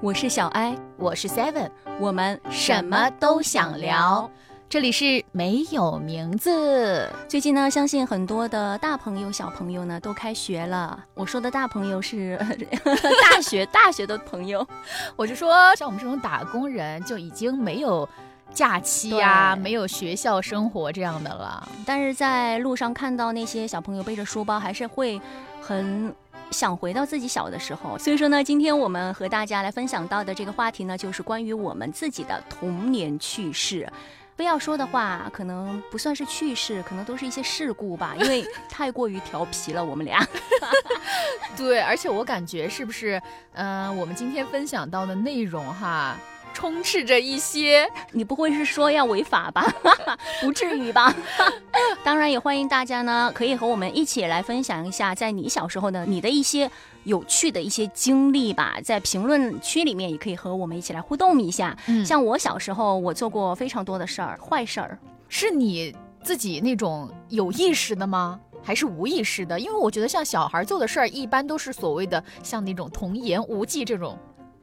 我是小艾，我是 Seven，我们什么都想聊。这里是没有名字。最近呢，相信很多的大朋友、小朋友呢都开学了。我说的大朋友是 大学、大学的朋友。我就说，像我们这种打工人，就已经没有假期呀，没有学校生活这样的了。但是在路上看到那些小朋友背着书包，还是会很想回到自己小的时候。所以说呢，今天我们和大家来分享到的这个话题呢，就是关于我们自己的童年趣事。非要说的话，可能不算是趣事，可能都是一些事故吧，因为 太过于调皮了，我们俩。对，而且我感觉是不是，嗯，我们今天分享到的内容哈。充斥着一些，你不会是说要违法吧？不至于吧？当然也欢迎大家呢，可以和我们一起来分享一下，在你小时候的你的一些有趣的一些经历吧。在评论区里面也可以和我们一起来互动一下。嗯，像我小时候，我做过非常多的事儿，坏事儿，是你自己那种有意识的吗？还是无意识的？因为我觉得像小孩做的事儿，一般都是所谓的像那种童言无忌这种。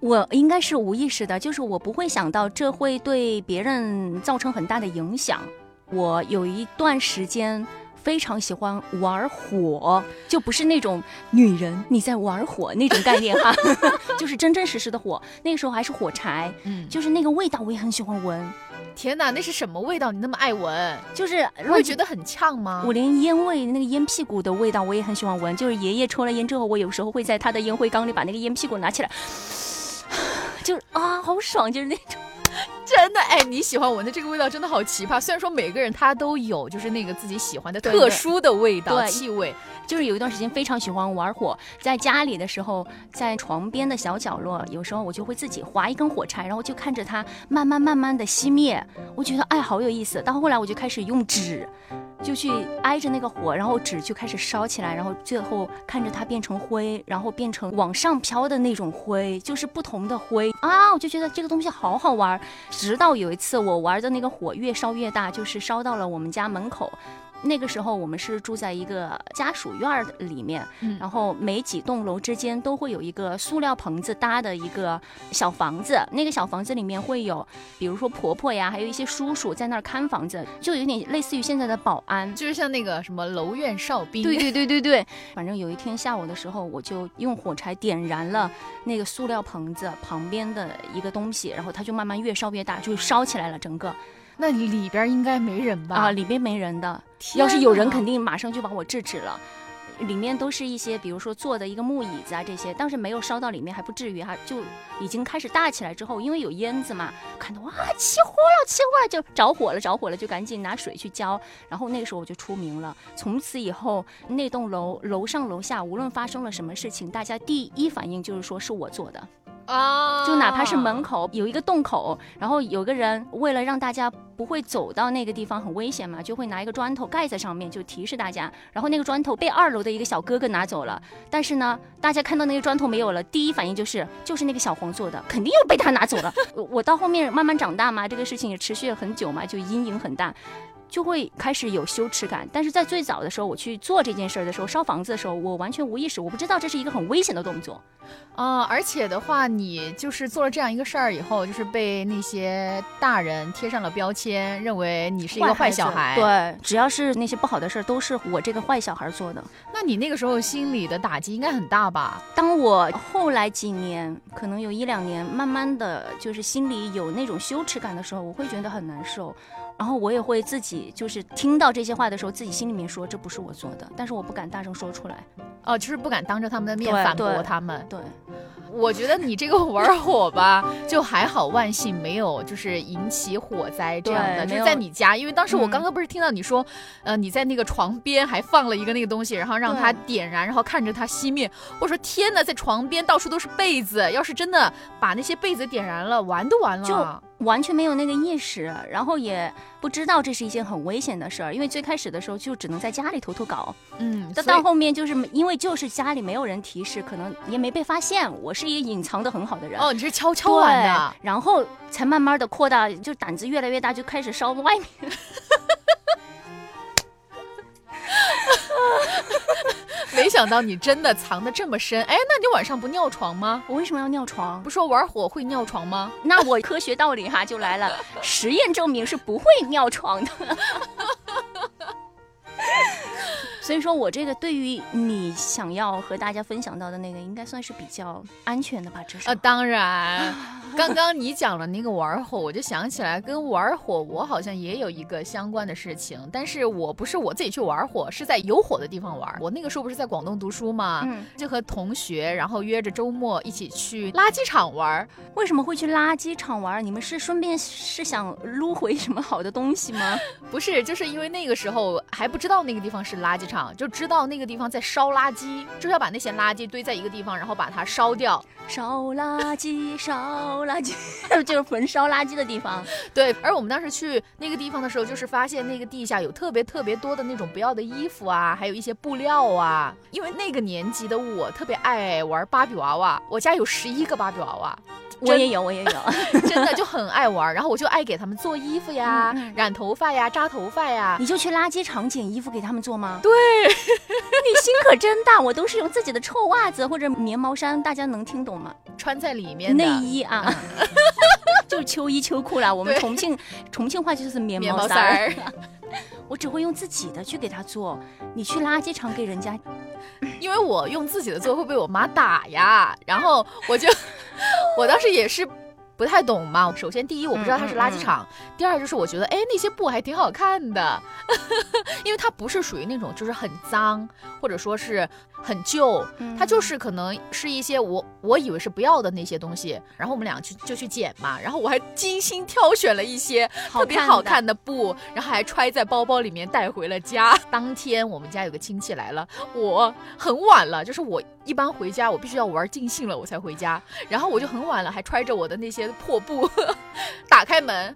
我应该是无意识的，就是我不会想到这会对别人造成很大的影响。我有一段时间非常喜欢玩火，就不是那种女人你在玩火那种概念哈，就是真真实实的火。那个时候还是火柴，嗯，就是那个味道我也很喜欢闻。天哪，那是什么味道？你那么爱闻？就是会觉得很呛吗？我连烟味，那个烟屁股的味道我也很喜欢闻。就是爷爷抽了烟之后，我有时候会在他的烟灰缸里把那个烟屁股拿起来。就是啊，好爽，就是那种，真的哎，你喜欢闻的这个味道真的好奇葩。虽然说每个人他都有，就是那个自己喜欢的特殊的味道气味。就是有一段时间非常喜欢玩火，在家里的时候，在床边的小角落，有时候我就会自己划一根火柴，然后就看着它慢慢慢慢的熄灭。我觉得哎，好有意思。到后来我就开始用纸。就去挨着那个火，然后纸就开始烧起来，然后最后看着它变成灰，然后变成往上飘的那种灰，就是不同的灰啊！我就觉得这个东西好好玩。直到有一次我玩的那个火越烧越大，就是烧到了我们家门口。那个时候我们是住在一个家属院里面，然后每几栋楼之间都会有一个塑料棚子搭的一个小房子，那个小房子里面会有，比如说婆婆呀，还有一些叔叔在那儿看房子，就有点类似于现在的保安，就是像那个什么楼院哨兵。对 对对对对，反正有一天下午的时候，我就用火柴点燃了那个塑料棚子旁边的一个东西，然后它就慢慢越烧越大，就烧起来了整个。那里边应该没人吧？啊，里边没人的。要是有人，肯定马上就把我制止了。里面都是一些，比如说坐的一个木椅子啊，这些，当时没有烧到里面，还不至于哈。就已经开始大起来之后，因为有烟子嘛，看到哇，起火了，起火了，就着火了，着火了，就赶紧拿水去浇。然后那个时候我就出名了。从此以后，那栋楼楼上楼下，无论发生了什么事情，大家第一反应就是说是我做的。啊，就哪怕是门口有一个洞口，然后有个人为了让大家不会走到那个地方很危险嘛，就会拿一个砖头盖在上面，就提示大家。然后那个砖头被二楼的一个小哥哥拿走了，但是呢，大家看到那个砖头没有了，第一反应就是就是那个小黄做的，肯定又被他拿走了。我到后面慢慢长大嘛，这个事情也持续了很久嘛，就阴影很大。就会开始有羞耻感，但是在最早的时候，我去做这件事儿的时候，烧房子的时候，我完全无意识，我不知道这是一个很危险的动作，啊，而且的话，你就是做了这样一个事儿以后，就是被那些大人贴上了标签，认为你是一个坏小孩，对，只要是那些不好的事儿，都是我这个坏小孩做的。那你那个时候心里的打击应该很大吧？当我后来几年，可能有一两年，慢慢的就是心里有那种羞耻感的时候，我会觉得很难受。然后我也会自己就是听到这些话的时候，自己心里面说这不是我做的，但是我不敢大声说出来，哦，就是不敢当着他们的面反驳他们。对，我觉得你这个玩火吧，就还好，万幸没有就是引起火灾这样的，就是在你家，因为当时我刚刚不是听到你说，呃，你在那个床边还放了一个那个东西，然后让它点燃，然后看着它熄灭。我说天哪，在床边到处都是被子，要是真的把那些被子点燃了，完都完了。就。完全没有那个意识，然后也不知道这是一件很危险的事儿，因为最开始的时候就只能在家里偷偷搞，嗯，到到后面就是因为就是家里没有人提示，可能也没被发现，我是一个隐藏的很好的人。哦，你是悄悄玩的，然后才慢慢的扩大，就胆子越来越大，就开始烧外面。没想到你真的藏得这么深。哎，那你晚上不尿床吗？我为什么要尿床？不说玩火会尿床吗？那我科学道理哈就来了，实验证明是不会尿床的。所以说我这个对于你想要和大家分享到的那个，应该算是比较安全的吧？这是啊，当然。刚刚你讲了那个玩火，我就想起来跟玩火，我好像也有一个相关的事情，但是我不是我自己去玩火，是在有火的地方玩。我那个时候不是在广东读书嘛，嗯，就和同学，然后约着周末一起去垃圾场玩。为什么会去垃圾场玩？你们是顺便是想撸回什么好的东西吗？不是，就是因为那个时候还不知道那个地方是垃圾场，就知道那个地方在烧垃圾，就是要把那些垃圾堆在一个地方，然后把它烧掉。烧垃圾，烧垃圾，就是焚烧垃圾的地方。对，而我们当时去那个地方的时候，就是发现那个地下有特别特别多的那种不要的衣服啊，还有一些布料啊。因为那个年纪的我特别爱玩芭比娃娃，我家有十一个芭比娃娃。我也有，我也有，真的就很爱玩。然后我就爱给他们做衣服呀、染头发呀、扎头发呀。你就去垃圾场捡衣服给他们做吗？对，你心可真大。我都是用自己的臭袜子或者棉毛衫，大家能听懂吗？穿在里面内衣啊，就是秋衣秋裤啦。我们重庆重庆话就是棉毛衫儿。我只会用自己的去给他做。你去垃圾场给人家，因为我用自己的做会被我妈打呀。然后我就。我当时也是不太懂嘛。首先，第一我不知道它是垃圾场；第二就是我觉得，哎，那些布还挺好看的，因为它不是属于那种就是很脏，或者说是。很旧，它就是可能是一些我我以为是不要的那些东西，然后我们俩去就去捡嘛，然后我还精心挑选了一些特别好看的布，然后还揣在包包里面带回了家。当天我们家有个亲戚来了，我很晚了，就是我一般回家我必须要玩尽兴了我才回家，然后我就很晚了，还揣着我的那些破布，打开门。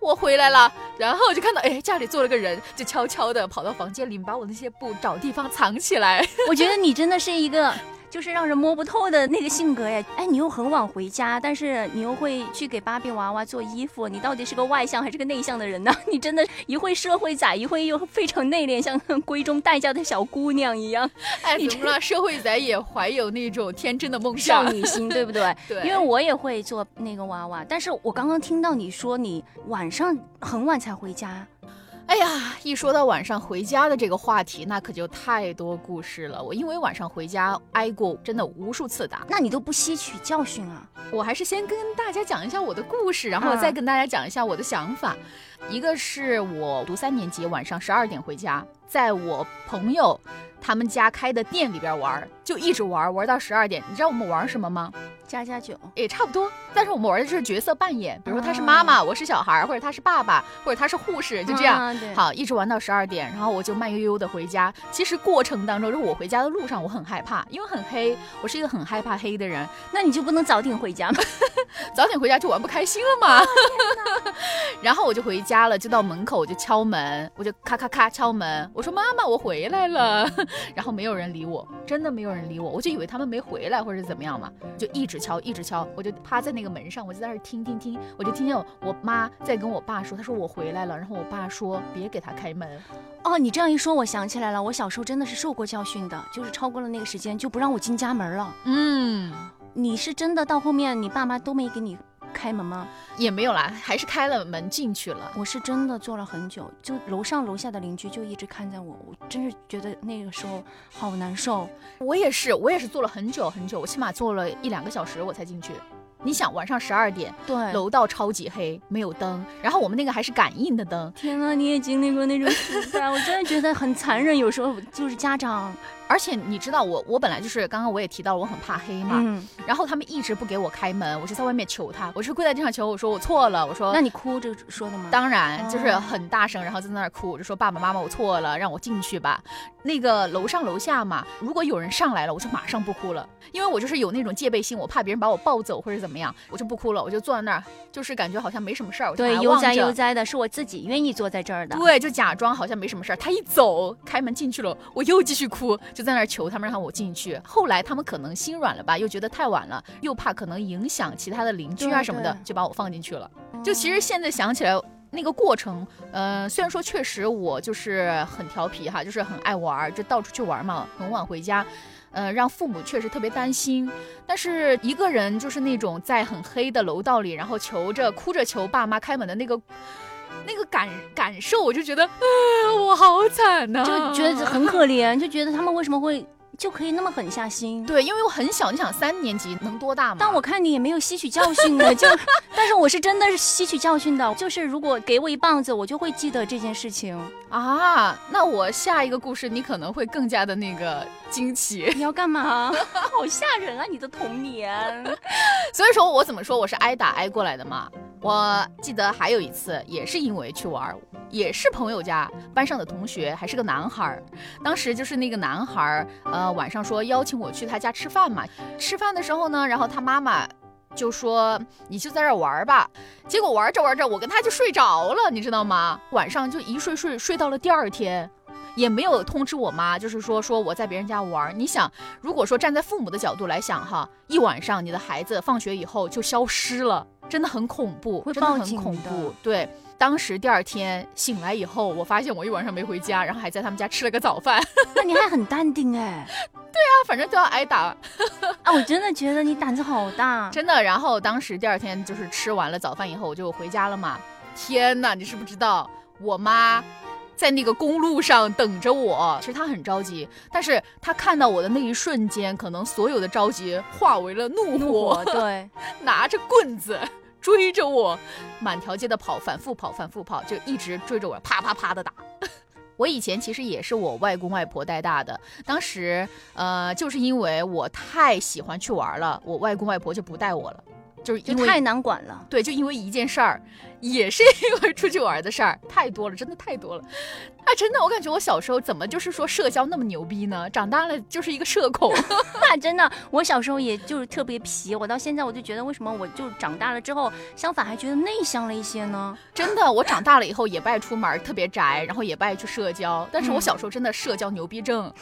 我回来了，然后就看到，哎，家里坐了个人，就悄悄的跑到房间里，把我那些布找地方藏起来。我觉得你真的是一个。就是让人摸不透的那个性格呀！哎，你又很晚回家，但是你又会去给芭比娃娃做衣服，你到底是个外向还是个内向的人呢？你真的，一会社会仔，一会又非常内敛，像闺中待嫁的小姑娘一样。哎，怎么了？社会仔也怀有那种天真的梦想、少女心，对不对？对。因为我也会做那个娃娃，但是我刚刚听到你说你晚上很晚才回家。哎呀，一说到晚上回家的这个话题，那可就太多故事了。我因为晚上回家挨过真的无数次打，那你都不吸取教训啊？我还是先跟大家讲一下我的故事，然后再跟大家讲一下我的想法。一个是我读三年级，晚上十二点回家，在我朋友他们家开的店里边玩，就一直玩玩到十二点。你知道我们玩什么吗？家家酒也差不多，但是我们玩的就是角色扮演，比如说他是妈妈，我是小孩，或者他是爸爸，或者他是护士，就这样。好，一直玩到十二点，然后我就慢悠悠的回家。其实过程当中，就是我回家的路上，我很害怕，因为很黑，我是一个很害怕黑的人。那你就不能早点回家吗？早点回家就玩不开心了嘛。然后我就回家了，就到门口我就敲门，我就咔咔咔敲门，我说妈妈，我回来了。然后没有人理我，真的没有人理我，我就以为他们没回来或者怎么样嘛，就一直。敲，一直敲，我就趴在那个门上，我就在那儿听听听，我就听见我妈在跟我爸说，她说我回来了，然后我爸说别给他开门。哦，你这样一说，我想起来了，我小时候真的是受过教训的，就是超过了那个时间就不让我进家门了。嗯，你是真的到后面你爸妈都没给你。开门吗？也没有啦，还是开了门进去了。我是真的坐了很久，就楼上楼下的邻居就一直看着我，我真是觉得那个时候好难受。我也是，我也是坐了很久很久，我起码坐了一两个小时我才进去。你想晚上十二点，对，楼道超级黑，没有灯，然后我们那个还是感应的灯。天呐，你也经历过那种时代，我真的觉得很残忍。有时候就是家长。而且你知道我，我本来就是刚刚我也提到了，我很怕黑嘛。嗯。然后他们一直不给我开门，我就在外面求他，我是跪在地上求，我说我错了，我说。那你哭着说的吗？当然，就是很大声，然后在那儿哭，我就说爸爸妈妈，我错了，让我进去吧。那个楼上楼下嘛，如果有人上来了，我就马上不哭了，因为我就是有那种戒备心，我怕别人把我抱走或者怎么样，我就不哭了，我就坐在那儿，就是感觉好像没什么事儿。对，悠哉悠哉的，是我自己愿意坐在这儿的。对，就假装好像没什么事儿。他一走，开门进去了，我又继续哭，就在那儿求他们让。让我进去，后来他们可能心软了吧，又觉得太晚了，又怕可能影响其他的邻居啊什么的，就把我放进去了。就其实现在想起来。那个过程，呃，虽然说确实我就是很调皮哈，就是很爱玩，就到处去玩嘛，很晚回家，呃，让父母确实特别担心。但是一个人就是那种在很黑的楼道里，然后求着哭着求爸妈开门的那个那个感感受，我就觉得，我好惨呐，就觉得很 可怜，就觉得他们为什么会。就可以那么狠下心，对，因为我很小，你想三年级能多大嘛？但我看你也没有吸取教训的，就，但是我是真的是吸取教训的，就是如果给我一棒子，我就会记得这件事情啊。那我下一个故事你可能会更加的那个惊奇。你要干嘛？好吓人啊！你的童年。所以说我怎么说我是挨打挨过来的嘛？我记得还有一次也是因为去玩。也是朋友家班上的同学，还是个男孩儿。当时就是那个男孩儿，呃，晚上说邀请我去他家吃饭嘛。吃饭的时候呢，然后他妈妈就说：“你就在这玩吧。”结果玩着玩着，我跟他就睡着了，你知道吗？晚上就一睡睡睡到了第二天，也没有通知我妈，就是说说我在别人家玩。你想，如果说站在父母的角度来想哈，一晚上你的孩子放学以后就消失了，真的很恐怖，会报警怖。对。当时第二天醒来以后，我发现我一晚上没回家，然后还在他们家吃了个早饭。那你还很淡定哎？对啊，反正都要挨打。啊，我真的觉得你胆子好大，真的。然后当时第二天就是吃完了早饭以后，我就回家了嘛。天哪，你是不知道，我妈在那个公路上等着我。其实他很着急，但是他看到我的那一瞬间，可能所有的着急化为了怒火。对，拿着棍子。追着我，满条街的跑，反复跑，反复跑，就一直追着我，啪啪啪的打。我以前其实也是我外公外婆带大的，当时呃，就是因为我太喜欢去玩了，我外公外婆就不带我了。就是因为太难管了，对，就因为一件事儿，也是 因为出去玩的事儿太多了，真的太多了，啊，真的，我感觉我小时候怎么就是说社交那么牛逼呢？长大了就是一个社恐，那真的，我小时候也就是特别皮，我到现在我就觉得为什么我就长大了之后，相反还觉得内向了一些呢？真的，我长大了以后也不爱出门，特别宅，然后也不爱去社交，但是我小时候真的社交牛逼症。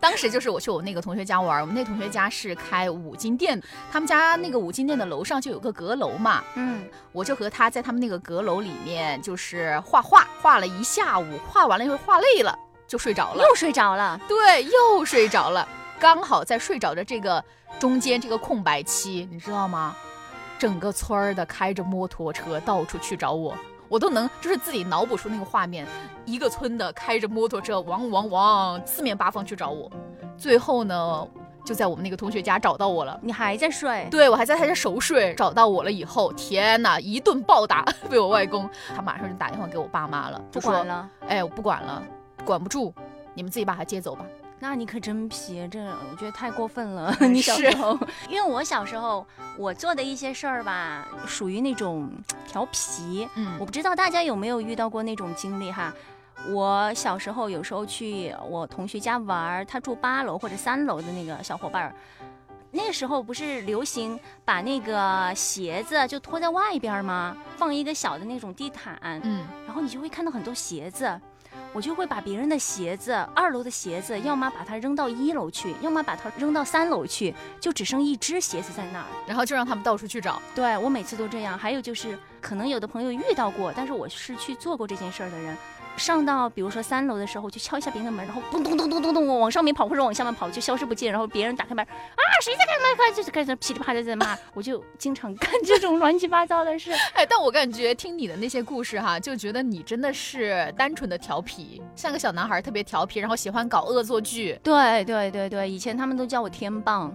当时就是我去我那个同学家玩，我们那同学家是开五金店，他们家那个五金店的楼上就有个阁楼嘛，嗯，我就和他在他们那个阁楼里面就是画画，画了一下午，画完了以后画累了就睡着了，又睡着了，对，又睡着了，刚好在睡着的这个中间这个空白期，你知道吗？整个村儿的开着摩托车到处去找我。我都能就是自己脑补出那个画面，一个村的开着摩托车，往往往四面八方去找我，最后呢，就在我们那个同学家找到我了。你还在睡？对，我还在他家熟睡。找到我了以后，天哪，一顿暴打，被我外公，他马上就打电话给我爸妈了，就说了，哎，我不管了，管不住，你们自己把他接走吧。那你可真皮，这我觉得太过分了。你小时候，因为我小时候我做的一些事儿吧，属于那种调皮。嗯，我不知道大家有没有遇到过那种经历哈。我小时候有时候去我同学家玩，他住八楼或者三楼的那个小伙伴儿，那时候不是流行把那个鞋子就拖在外边吗？放一个小的那种地毯，嗯，然后你就会看到很多鞋子。我就会把别人的鞋子，二楼的鞋子，要么把它扔到一楼去，要么把它扔到三楼去，就只剩一只鞋子在那儿，然后就让他们到处去找。对我每次都这样。还有就是，可能有的朋友遇到过，但是我是去做过这件事儿的人。上到比如说三楼的时候，我就敲一下别人的门，然后咚咚咚咚咚咚，往上面跑或者往下面跑，就消失不见。然后别人打开门，啊，谁在开门？开就是开始噼里啪啦在骂。我就经常干这种乱七八糟的事。哎，但我感觉听你的那些故事哈，就觉得你真的是单纯的调皮，像个小男孩，特别调皮，然后喜欢搞恶作剧。对对对对，以前他们都叫我天棒，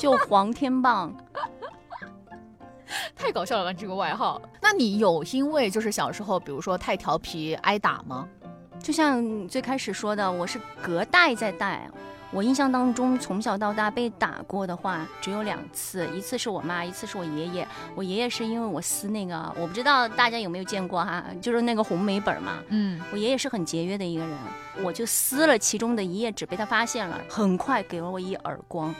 就黄天棒。太搞笑了吧这个外号？那你有因为就是小时候，比如说太调皮挨打吗？就像最开始说的，我是隔代在带。我印象当中，从小到大被打过的话只有两次，一次是我妈，一次是我爷爷。我爷爷是因为我撕那个，我不知道大家有没有见过哈，就是那个红梅本嘛。嗯，我爷爷是很节约的一个人，我就撕了其中的一页纸，被他发现了，很快给了我一耳光。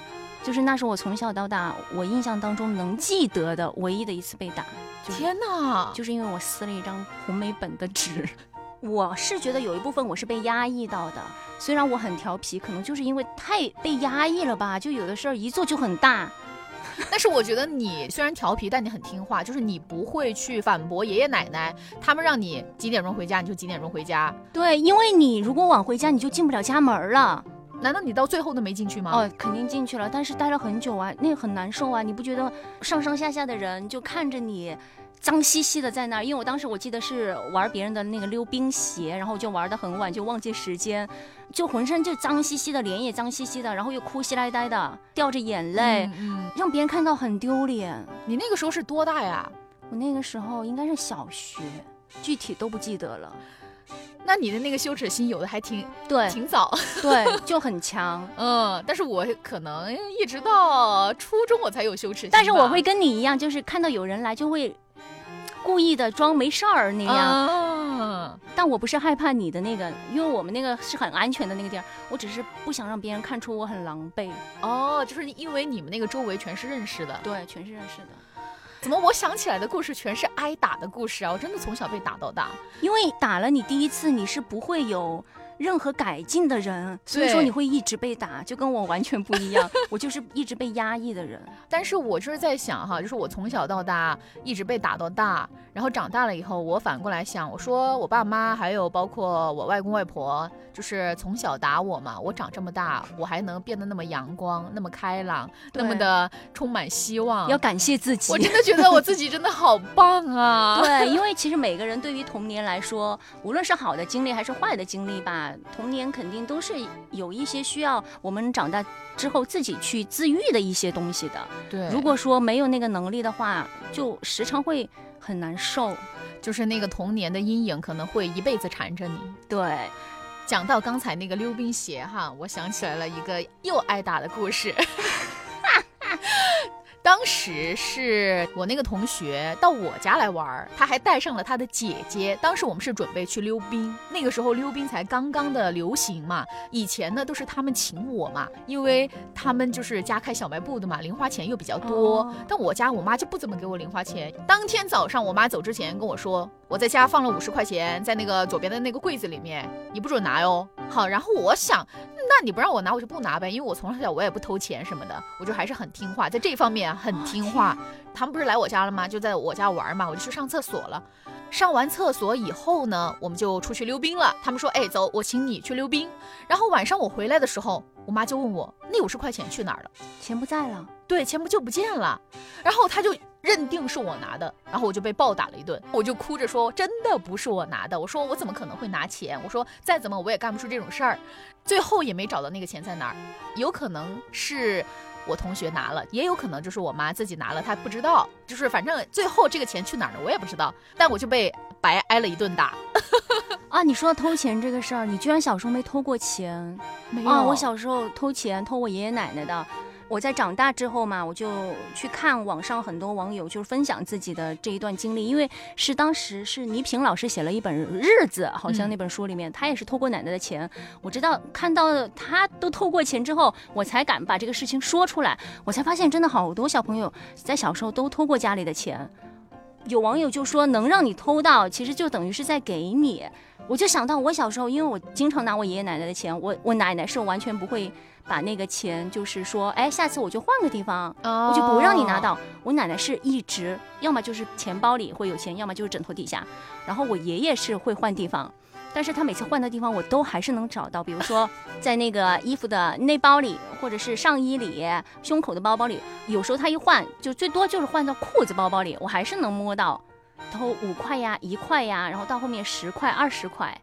就是那是我从小到大我印象当中能记得的唯一的一次被打。天哪！就是因为我撕了一张红梅本的纸。我是觉得有一部分我是被压抑到的，虽然我很调皮，可能就是因为太被压抑了吧，就有的事儿一做就很大。但是我觉得你虽然调皮，但你很听话，就是你不会去反驳爷爷奶奶，他们让你几点钟回家你就几点钟回家。对，因为你如果晚回家，你就进不了家门了。难道你到最后都没进去吗？哦，肯定进去了，但是待了很久啊，那个很难受啊，你不觉得上上下下的人就看着你？脏兮兮的在那儿，因为我当时我记得是玩别人的那个溜冰鞋，然后就玩的很晚，就忘记时间，就浑身就脏兮兮的，脸也脏兮兮的，然后又哭兮来呆的，掉着眼泪，嗯，让别人看到很丢脸。你那个时候是多大呀？我那个时候应该是小学，具体都不记得了。那你的那个羞耻心有的还挺对，挺早，对，就很强。嗯，但是我可能一直到初中我才有羞耻心。但是我会跟你一样，就是看到有人来就会。故意的装没事儿那样，但我不是害怕你的那个，因为我们那个是很安全的那个地儿，我只是不想让别人看出我很狼狈。哦，就是因为你们那个周围全是认识的，对，全是认识的。怎么我想起来的故事全是挨打的故事啊？我真的从小被打到大，因为打了你第一次，你是不会有。任何改进的人，所以说你会一直被打，就跟我完全不一样。我就是一直被压抑的人。但是我就是在想哈，就是我从小到大一直被打到大，然后长大了以后，我反过来想，我说我爸妈还有包括我外公外婆，就是从小打我嘛。我长这么大，我还能变得那么阳光、那么开朗、那么的充满希望，要感谢自己。我真的觉得我自己真的好棒啊！对，因为其实每个人对于童年来说，无论是好的经历还是坏的经历吧。童年肯定都是有一些需要我们长大之后自己去自愈的一些东西的。对，如果说没有那个能力的话，就时常会很难受，就是那个童年的阴影可能会一辈子缠着你。对，讲到刚才那个溜冰鞋哈，我想起来了一个又挨打的故事。当时是我那个同学到我家来玩，他还带上了他的姐姐。当时我们是准备去溜冰，那个时候溜冰才刚刚的流行嘛。以前呢都是他们请我嘛，因为他们就是家开小卖部的嘛，零花钱又比较多。但我家我妈就不怎么给我零花钱。当天早上我妈走之前跟我说，我在家放了五十块钱在那个左边的那个柜子里面，你不准拿哟。好，然后我想。那你不让我拿，我就不拿呗，因为我从小我也不偷钱什么的，我就还是很听话，在这方面很听话。他们不是来我家了吗？就在我家玩嘛，我就去上厕所了。上完厕所以后呢，我们就出去溜冰了。他们说，哎，走，我请你去溜冰。然后晚上我回来的时候，我妈就问我，那五十块钱去哪儿了？钱不在了。对，钱不就不见了。然后他就。认定是我拿的，然后我就被暴打了一顿，我就哭着说真的不是我拿的，我说我怎么可能会拿钱？我说再怎么我也干不出这种事儿，最后也没找到那个钱在哪儿，有可能是我同学拿了，也有可能就是我妈自己拿了，她不知道，就是反正最后这个钱去哪儿了我也不知道，但我就被白挨了一顿打。啊，你说偷钱这个事儿，你居然小时候没偷过钱？没有，我小时候偷钱偷我爷爷奶奶的。我在长大之后嘛，我就去看网上很多网友就是分享自己的这一段经历，因为是当时是倪萍老师写了一本日子，好像那本书里面他也是偷过奶奶的钱。我知道看到他都偷过钱之后，我才敢把这个事情说出来，我才发现真的好多小朋友在小时候都偷过家里的钱。有网友就说能让你偷到，其实就等于是在给你。我就想到我小时候，因为我经常拿我爷爷奶奶的钱，我我奶奶是完全不会。把那个钱，就是说，哎，下次我就换个地方，我就不让你拿到。我奶奶是一直，要么就是钱包里会有钱，要么就是枕头底下。然后我爷爷是会换地方，但是他每次换的地方我都还是能找到，比如说 在那个衣服的内包里，或者是上衣里、胸口的包包里。有时候他一换，就最多就是换到裤子包包里，我还是能摸到，偷五块呀、一块呀，然后到后面十块、二十块。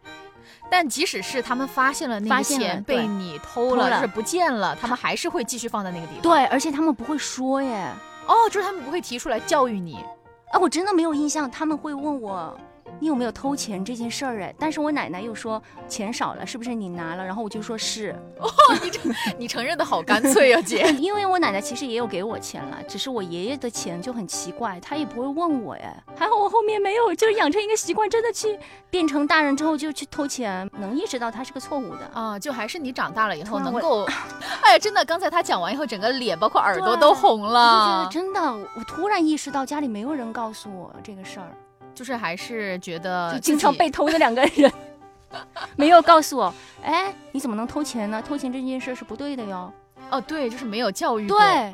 但即使是他们发现了那个钱被你偷了，是不见了，他们还是会继续放在那个地方。对，而且他们不会说耶。哦，就是他们不会提出来教育你。啊，我真的没有印象，他们会问我。你有没有偷钱这件事儿哎？但是我奶奶又说钱少了，是不是你拿了？然后我就说是。哦，你这你承认的好干脆呀，姐。因为我奶奶其实也有给我钱了，只是我爷爷的钱就很奇怪，他也不会问我哎。还好我后面没有，就是养成一个习惯，真的去变成大人之后就去偷钱，能意识到他是个错误的啊。就还是你长大了以后能够，哎呀，真的，刚才他讲完以后，整个脸包括耳朵都红了。真的，我突然意识到家里没有人告诉我这个事儿。就是还是觉得就经常被偷的两个人，没有告诉我，哎，你怎么能偷钱呢？偷钱这件事是不对的哟。哦，对，就是没有教育。对，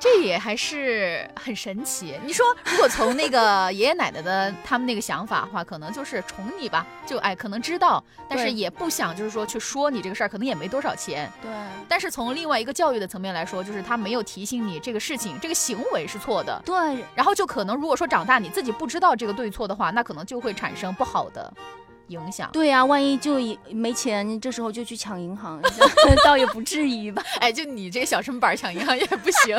这也还是很神奇。你说，如果从那个 爷爷奶奶的他们那个想法的话，可能就是宠你吧，就哎，可能知道，但是也不想就是说去说你这个事儿，可能也没多少钱。对。但是从另外一个教育的层面来说，就是他没有提醒你这个事情，这个行为是错的。对。然后就可能，如果说长大你自己不知道这个对错的话，那可能就会产生不好的。影响对呀，万一就没钱，这时候就去抢银行，倒也不至于吧？哎，就你这个小身板抢银行也不行。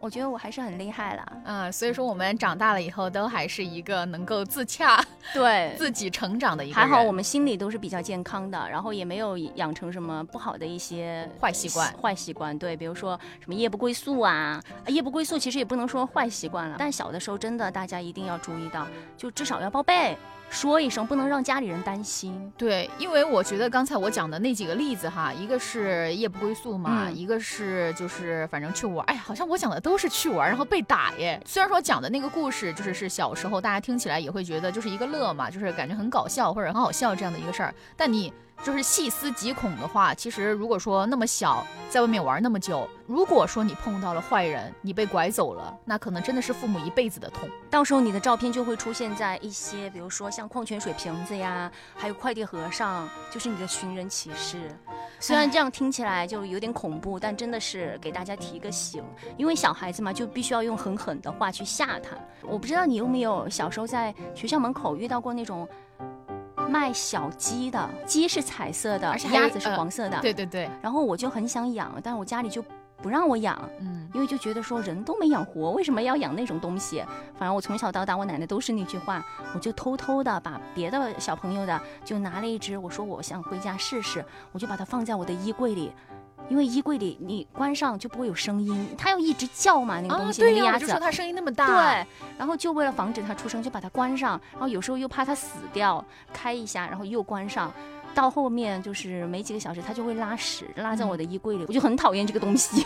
我觉得我还是很厉害了。嗯，所以说我们长大了以后都还是一个能够自洽、对自己成长的一个。还好我们心里都是比较健康的，然后也没有养成什么不好的一些坏习惯。坏习惯，对，比如说什么夜不归宿啊，夜不归宿其实也不能说坏习惯了，但小的时候真的大家一定要注意到，就至少要报备。说一声，不能让家里人担心。对，因为我觉得刚才我讲的那几个例子哈，一个是夜不归宿嘛，一个是就是反正去玩。哎，好像我讲的都是去玩，然后被打耶。虽然说讲的那个故事就是是小时候，大家听起来也会觉得就是一个乐嘛，就是感觉很搞笑或者很好笑这样的一个事儿。但你。就是细思极恐的话，其实如果说那么小，在外面玩那么久，如果说你碰到了坏人，你被拐走了，那可能真的是父母一辈子的痛。到时候你的照片就会出现在一些，比如说像矿泉水瓶子呀，还有快递盒上，就是你的寻人启事。虽然这样听起来就有点恐怖，但真的是给大家提个醒，因为小孩子嘛，就必须要用狠狠的话去吓他。我不知道你有没有小时候在学校门口遇到过那种。卖小鸡的，鸡是彩色的，而且鸭子是黄色的。对对对。然后我就很想养，但是我家里就不让我养，嗯，因为就觉得说人都没养活，为什么要养那种东西？反正我从小到大，我奶奶都是那句话，我就偷偷的把别的小朋友的就拿了一只，我说我想回家试试，我就把它放在我的衣柜里。因为衣柜里你关上就不会有声音，它要一直叫嘛，那个东西，那个鸭子，就说它声音那么大。对，然后就为了防止它出声，就把它关上。然后有时候又怕它死掉，开一下，然后又关上。到后面就是没几个小时，它就会拉屎，拉在我的衣柜里，我就很讨厌这个东西。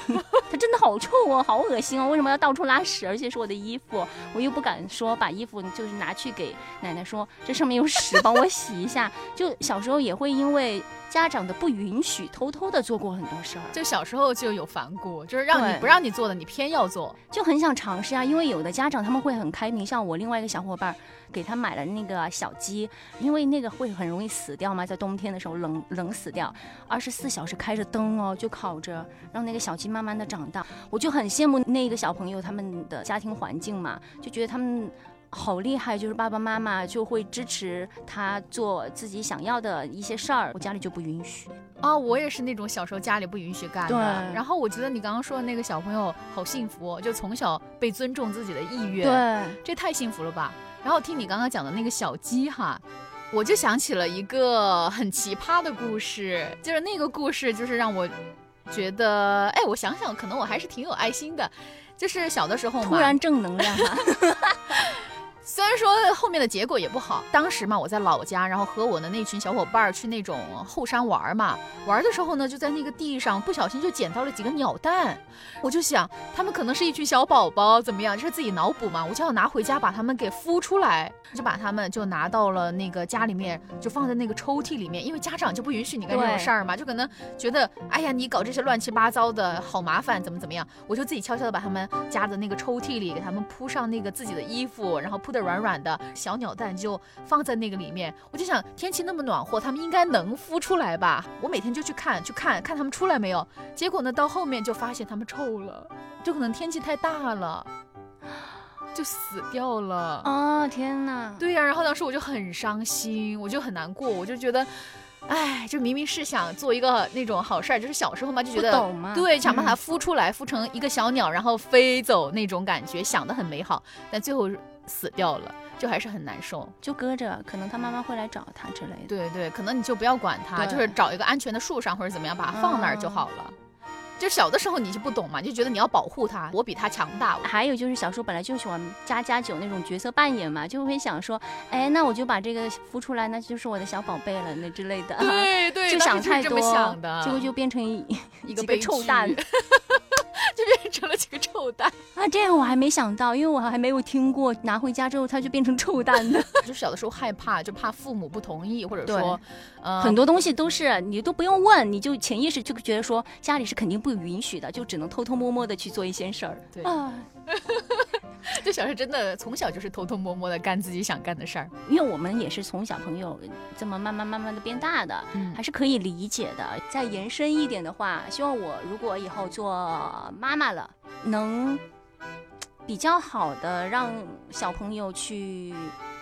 它真的好臭哦，好恶心哦！为什么要到处拉屎？而且是我的衣服，我又不敢说把衣服就是拿去给奶奶说，这上面有屎，帮我洗一下。就小时候也会因为。家长的不允许，偷偷的做过很多事儿。就小时候就有反骨，就是让你不让你做的，你偏要做，就很想尝试啊。因为有的家长他们会很开明，像我另外一个小伙伴，给他买了那个小鸡，因为那个会很容易死掉嘛，在冬天的时候冷冷死掉，二十四小时开着灯哦，就烤着，让那个小鸡慢慢的长大。我就很羡慕那个小朋友他们的家庭环境嘛，就觉得他们。好厉害，就是爸爸妈妈就会支持他做自己想要的一些事儿，我家里就不允许啊。我也是那种小时候家里不允许干的。然后我觉得你刚刚说的那个小朋友好幸福，就从小被尊重自己的意愿，对，这太幸福了吧。然后听你刚刚讲的那个小鸡哈，我就想起了一个很奇葩的故事，就是那个故事就是让我觉得，哎，我想想，可能我还是挺有爱心的，就是小的时候突然正能量哈。虽然说后面的结果也不好，当时嘛我在老家，然后和我的那群小伙伴去那种后山玩嘛，玩的时候呢就在那个地上不小心就捡到了几个鸟蛋，我就想他们可能是一群小宝宝怎么样，就是自己脑补嘛，我就要拿回家把他们给孵出来，就把他们就拿到了那个家里面，就放在那个抽屉里面，因为家长就不允许你干这种事儿嘛，就可能觉得哎呀你搞这些乱七八糟的好麻烦，怎么怎么样，我就自己悄悄的把他们夹在那个抽屉里，给他们铺上那个自己的衣服，然后铺。软软的小鸟蛋就放在那个里面，我就想天气那么暖和，它们应该能孵出来吧？我每天就去看，去看看它们出来没有。结果呢，到后面就发现它们臭了，就可能天气太大了，就死掉了。啊，天哪！对呀，然后当时我就很伤心，我就很难过，我就觉得。哎，就明明是想做一个那种好事儿，就是小时候嘛，就觉得对，想把它孵出来，孵成一个小鸟，然后飞走那种感觉，想的很美好，但最后死掉了，就还是很难受，就搁着，可能他妈妈会来找他之类的。对对，可能你就不要管他，就是找一个安全的树上或者怎么样，把它放那儿就好了。就小的时候你就不懂嘛，就觉得你要保护他，我比他强大。还有就是小时候本来就喜欢家家酒那种角色扮演嘛，就会想说，哎，那我就把这个孵出来，那就是我的小宝贝了，那之类的。对对，就想太多，的，结果就变成一个臭蛋，就变成了几个臭蛋啊！这个我还没想到，因为我还没有听过拿回家之后它就变成臭蛋的。就小的时候害怕，就怕父母不同意，或者说，呃，很多东西都是你都不用问，你就潜意识就觉得说家里是肯定不允许的，就只能偷偷摸摸的去做一些事儿。对啊。就小时候真的从小就是偷偷摸摸的干自己想干的事儿，因为我们也是从小朋友这么慢慢慢慢的变大的，还是可以理解的。再延伸一点的话，希望我如果以后做妈妈了，能比较好的让小朋友去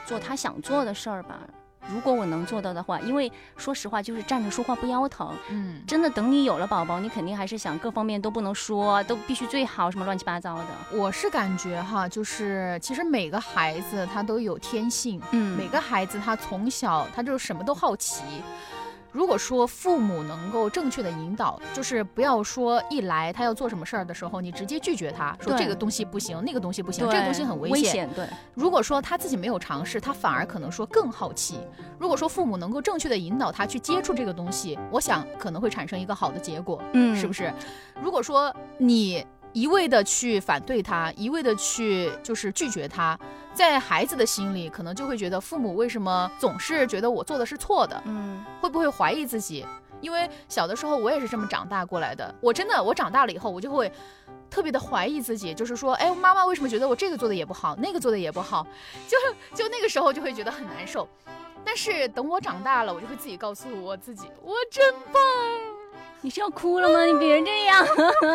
做他想做的事儿吧。如果我能做到的话，因为说实话，就是站着说话不腰疼。嗯，真的，等你有了宝宝，你肯定还是想各方面都不能说，都必须最好，什么乱七八糟的。我是感觉哈，就是其实每个孩子他都有天性，嗯，每个孩子他从小他就是什么都好奇。如果说父母能够正确的引导，就是不要说一来他要做什么事儿的时候，你直接拒绝他，说这个东西不行，那个东西不行，这个东西很危险。对，如果说他自己没有尝试，他反而可能说更好奇。如果说父母能够正确的引导他去接触这个东西，我想可能会产生一个好的结果，嗯，是不是？如果说你。一味的去反对他，一味的去就是拒绝他，在孩子的心里可能就会觉得父母为什么总是觉得我做的是错的？嗯，会不会怀疑自己？因为小的时候我也是这么长大过来的。我真的，我长大了以后，我就会特别的怀疑自己，就是说，哎，妈妈为什么觉得我这个做的也不好，那个做的也不好？就就那个时候就会觉得很难受。但是等我长大了，我就会自己告诉我自己，我真棒。你是要哭了吗？你别这样。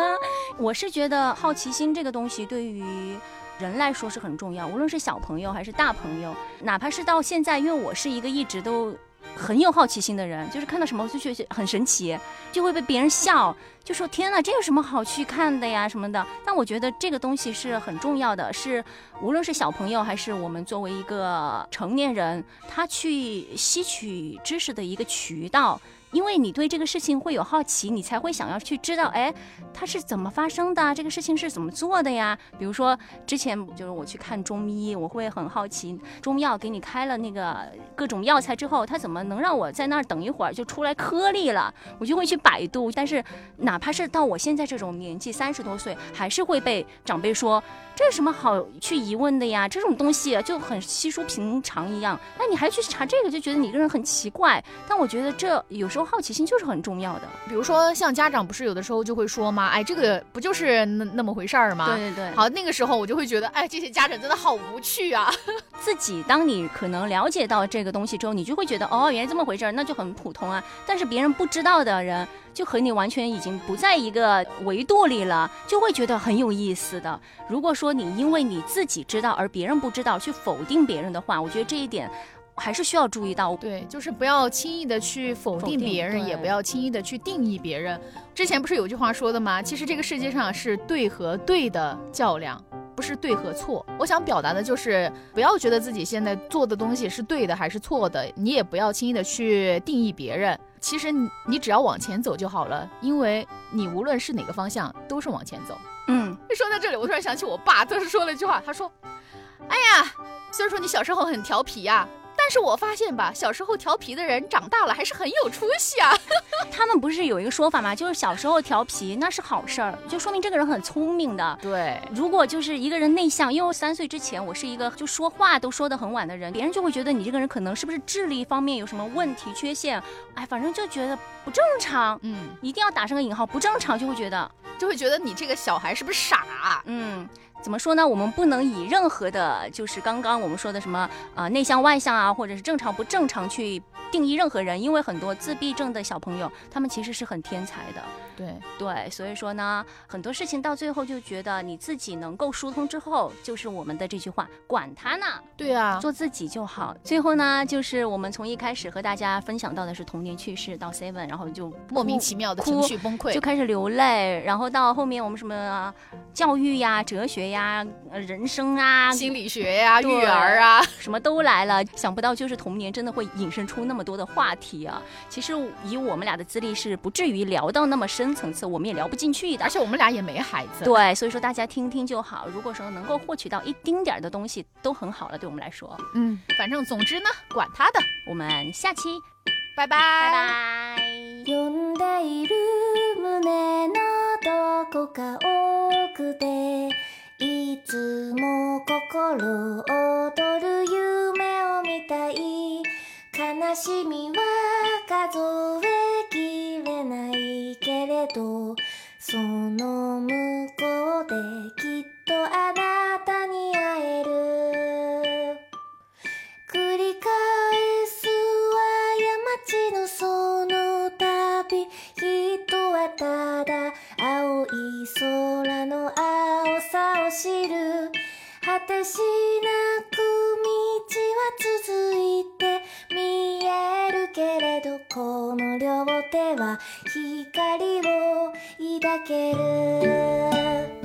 我是觉得好奇心这个东西对于人来说是很重要，无论是小朋友还是大朋友，哪怕是到现在，因为我是一个一直都很有好奇心的人，就是看到什么就觉得很神奇，就会被别人笑，就说天哪，这有什么好去看的呀什么的。但我觉得这个东西是很重要的，是无论是小朋友还是我们作为一个成年人，他去吸取知识的一个渠道。因为你对这个事情会有好奇，你才会想要去知道，哎，它是怎么发生的？这个事情是怎么做的呀？比如说之前就是我去看中医，我会很好奇，中药给你开了那个各种药材之后，它怎么能让我在那儿等一会儿就出来颗粒了？我就会去百度。但是哪怕是到我现在这种年纪，三十多岁，还是会被长辈说。这有什么好去疑问的呀？这种东西就很稀疏平常一样，那你还去查这个，就觉得你一个人很奇怪。但我觉得这有时候好奇心就是很重要的。比如说像家长不是有的时候就会说吗？哎，这个不就是那那么回事儿吗？对对对。好，那个时候我就会觉得，哎，这些家长真的好无趣啊。自己当你可能了解到这个东西之后，你就会觉得，哦，原来这么回事儿，那就很普通啊。但是别人不知道的人。就和你完全已经不在一个维度里了，就会觉得很有意思的。如果说你因为你自己知道而别人不知道去否定别人的话，我觉得这一点还是需要注意到。对，就是不要轻易的去否定别人，也不要轻易的去定义别人。之前不是有句话说的吗？其实这个世界上是对和对的较量，不是对和错。我想表达的就是，不要觉得自己现在做的东西是对的还是错的，你也不要轻易的去定义别人。其实你你只要往前走就好了，因为你无论是哪个方向都是往前走。嗯，说到这里，我突然想起我爸，当时说了一句话，他说：“哎呀，虽然说你小时候很调皮呀。”但是我发现吧，小时候调皮的人长大了还是很有出息啊。他们不是有一个说法吗？就是小时候调皮那是好事儿，就说明这个人很聪明的。对，如果就是一个人内向，因为三岁之前我是一个就说话都说得很晚的人，别人就会觉得你这个人可能是不是智力方面有什么问题缺陷？哎，反正就觉得不正常。嗯，一定要打上个引号，不正常就会觉得就会觉得你这个小孩是不是傻？嗯。怎么说呢？我们不能以任何的，就是刚刚我们说的什么啊内向外向啊，或者是正常不正常去定义任何人，因为很多自闭症的小朋友，他们其实是很天才的。对对，所以说呢，很多事情到最后就觉得你自己能够疏通之后，就是我们的这句话，管他呢。对啊，做自己就好。最后呢，就是我们从一开始和大家分享到的是童年趣事，到 seven，然后就莫名其妙的情绪崩溃，就开始流泪，然后到后面我们什么教育呀、哲学呀、人生啊、心理学呀、育儿啊，什么都来了。想不到就是童年真的会引申出那么多的话题啊。其实以我们俩的资历是不至于聊到那么深。层次我们也聊不进去的，而且我们俩也没孩子，对，所以说大家听听就好。如果说能够获取到一丁点儿的东西，都很好了，对我们来说。嗯，反正总之呢，管他的，我们下期拜拜拜拜。どこか奥でいつも心躍る夢を見たい悲しみは数えきれないけれどその向こうできっとあなたに会える繰り返すは山地のそ空の青さを知る果てしなく道は続いて見えるけれどこの両手は光を抱ける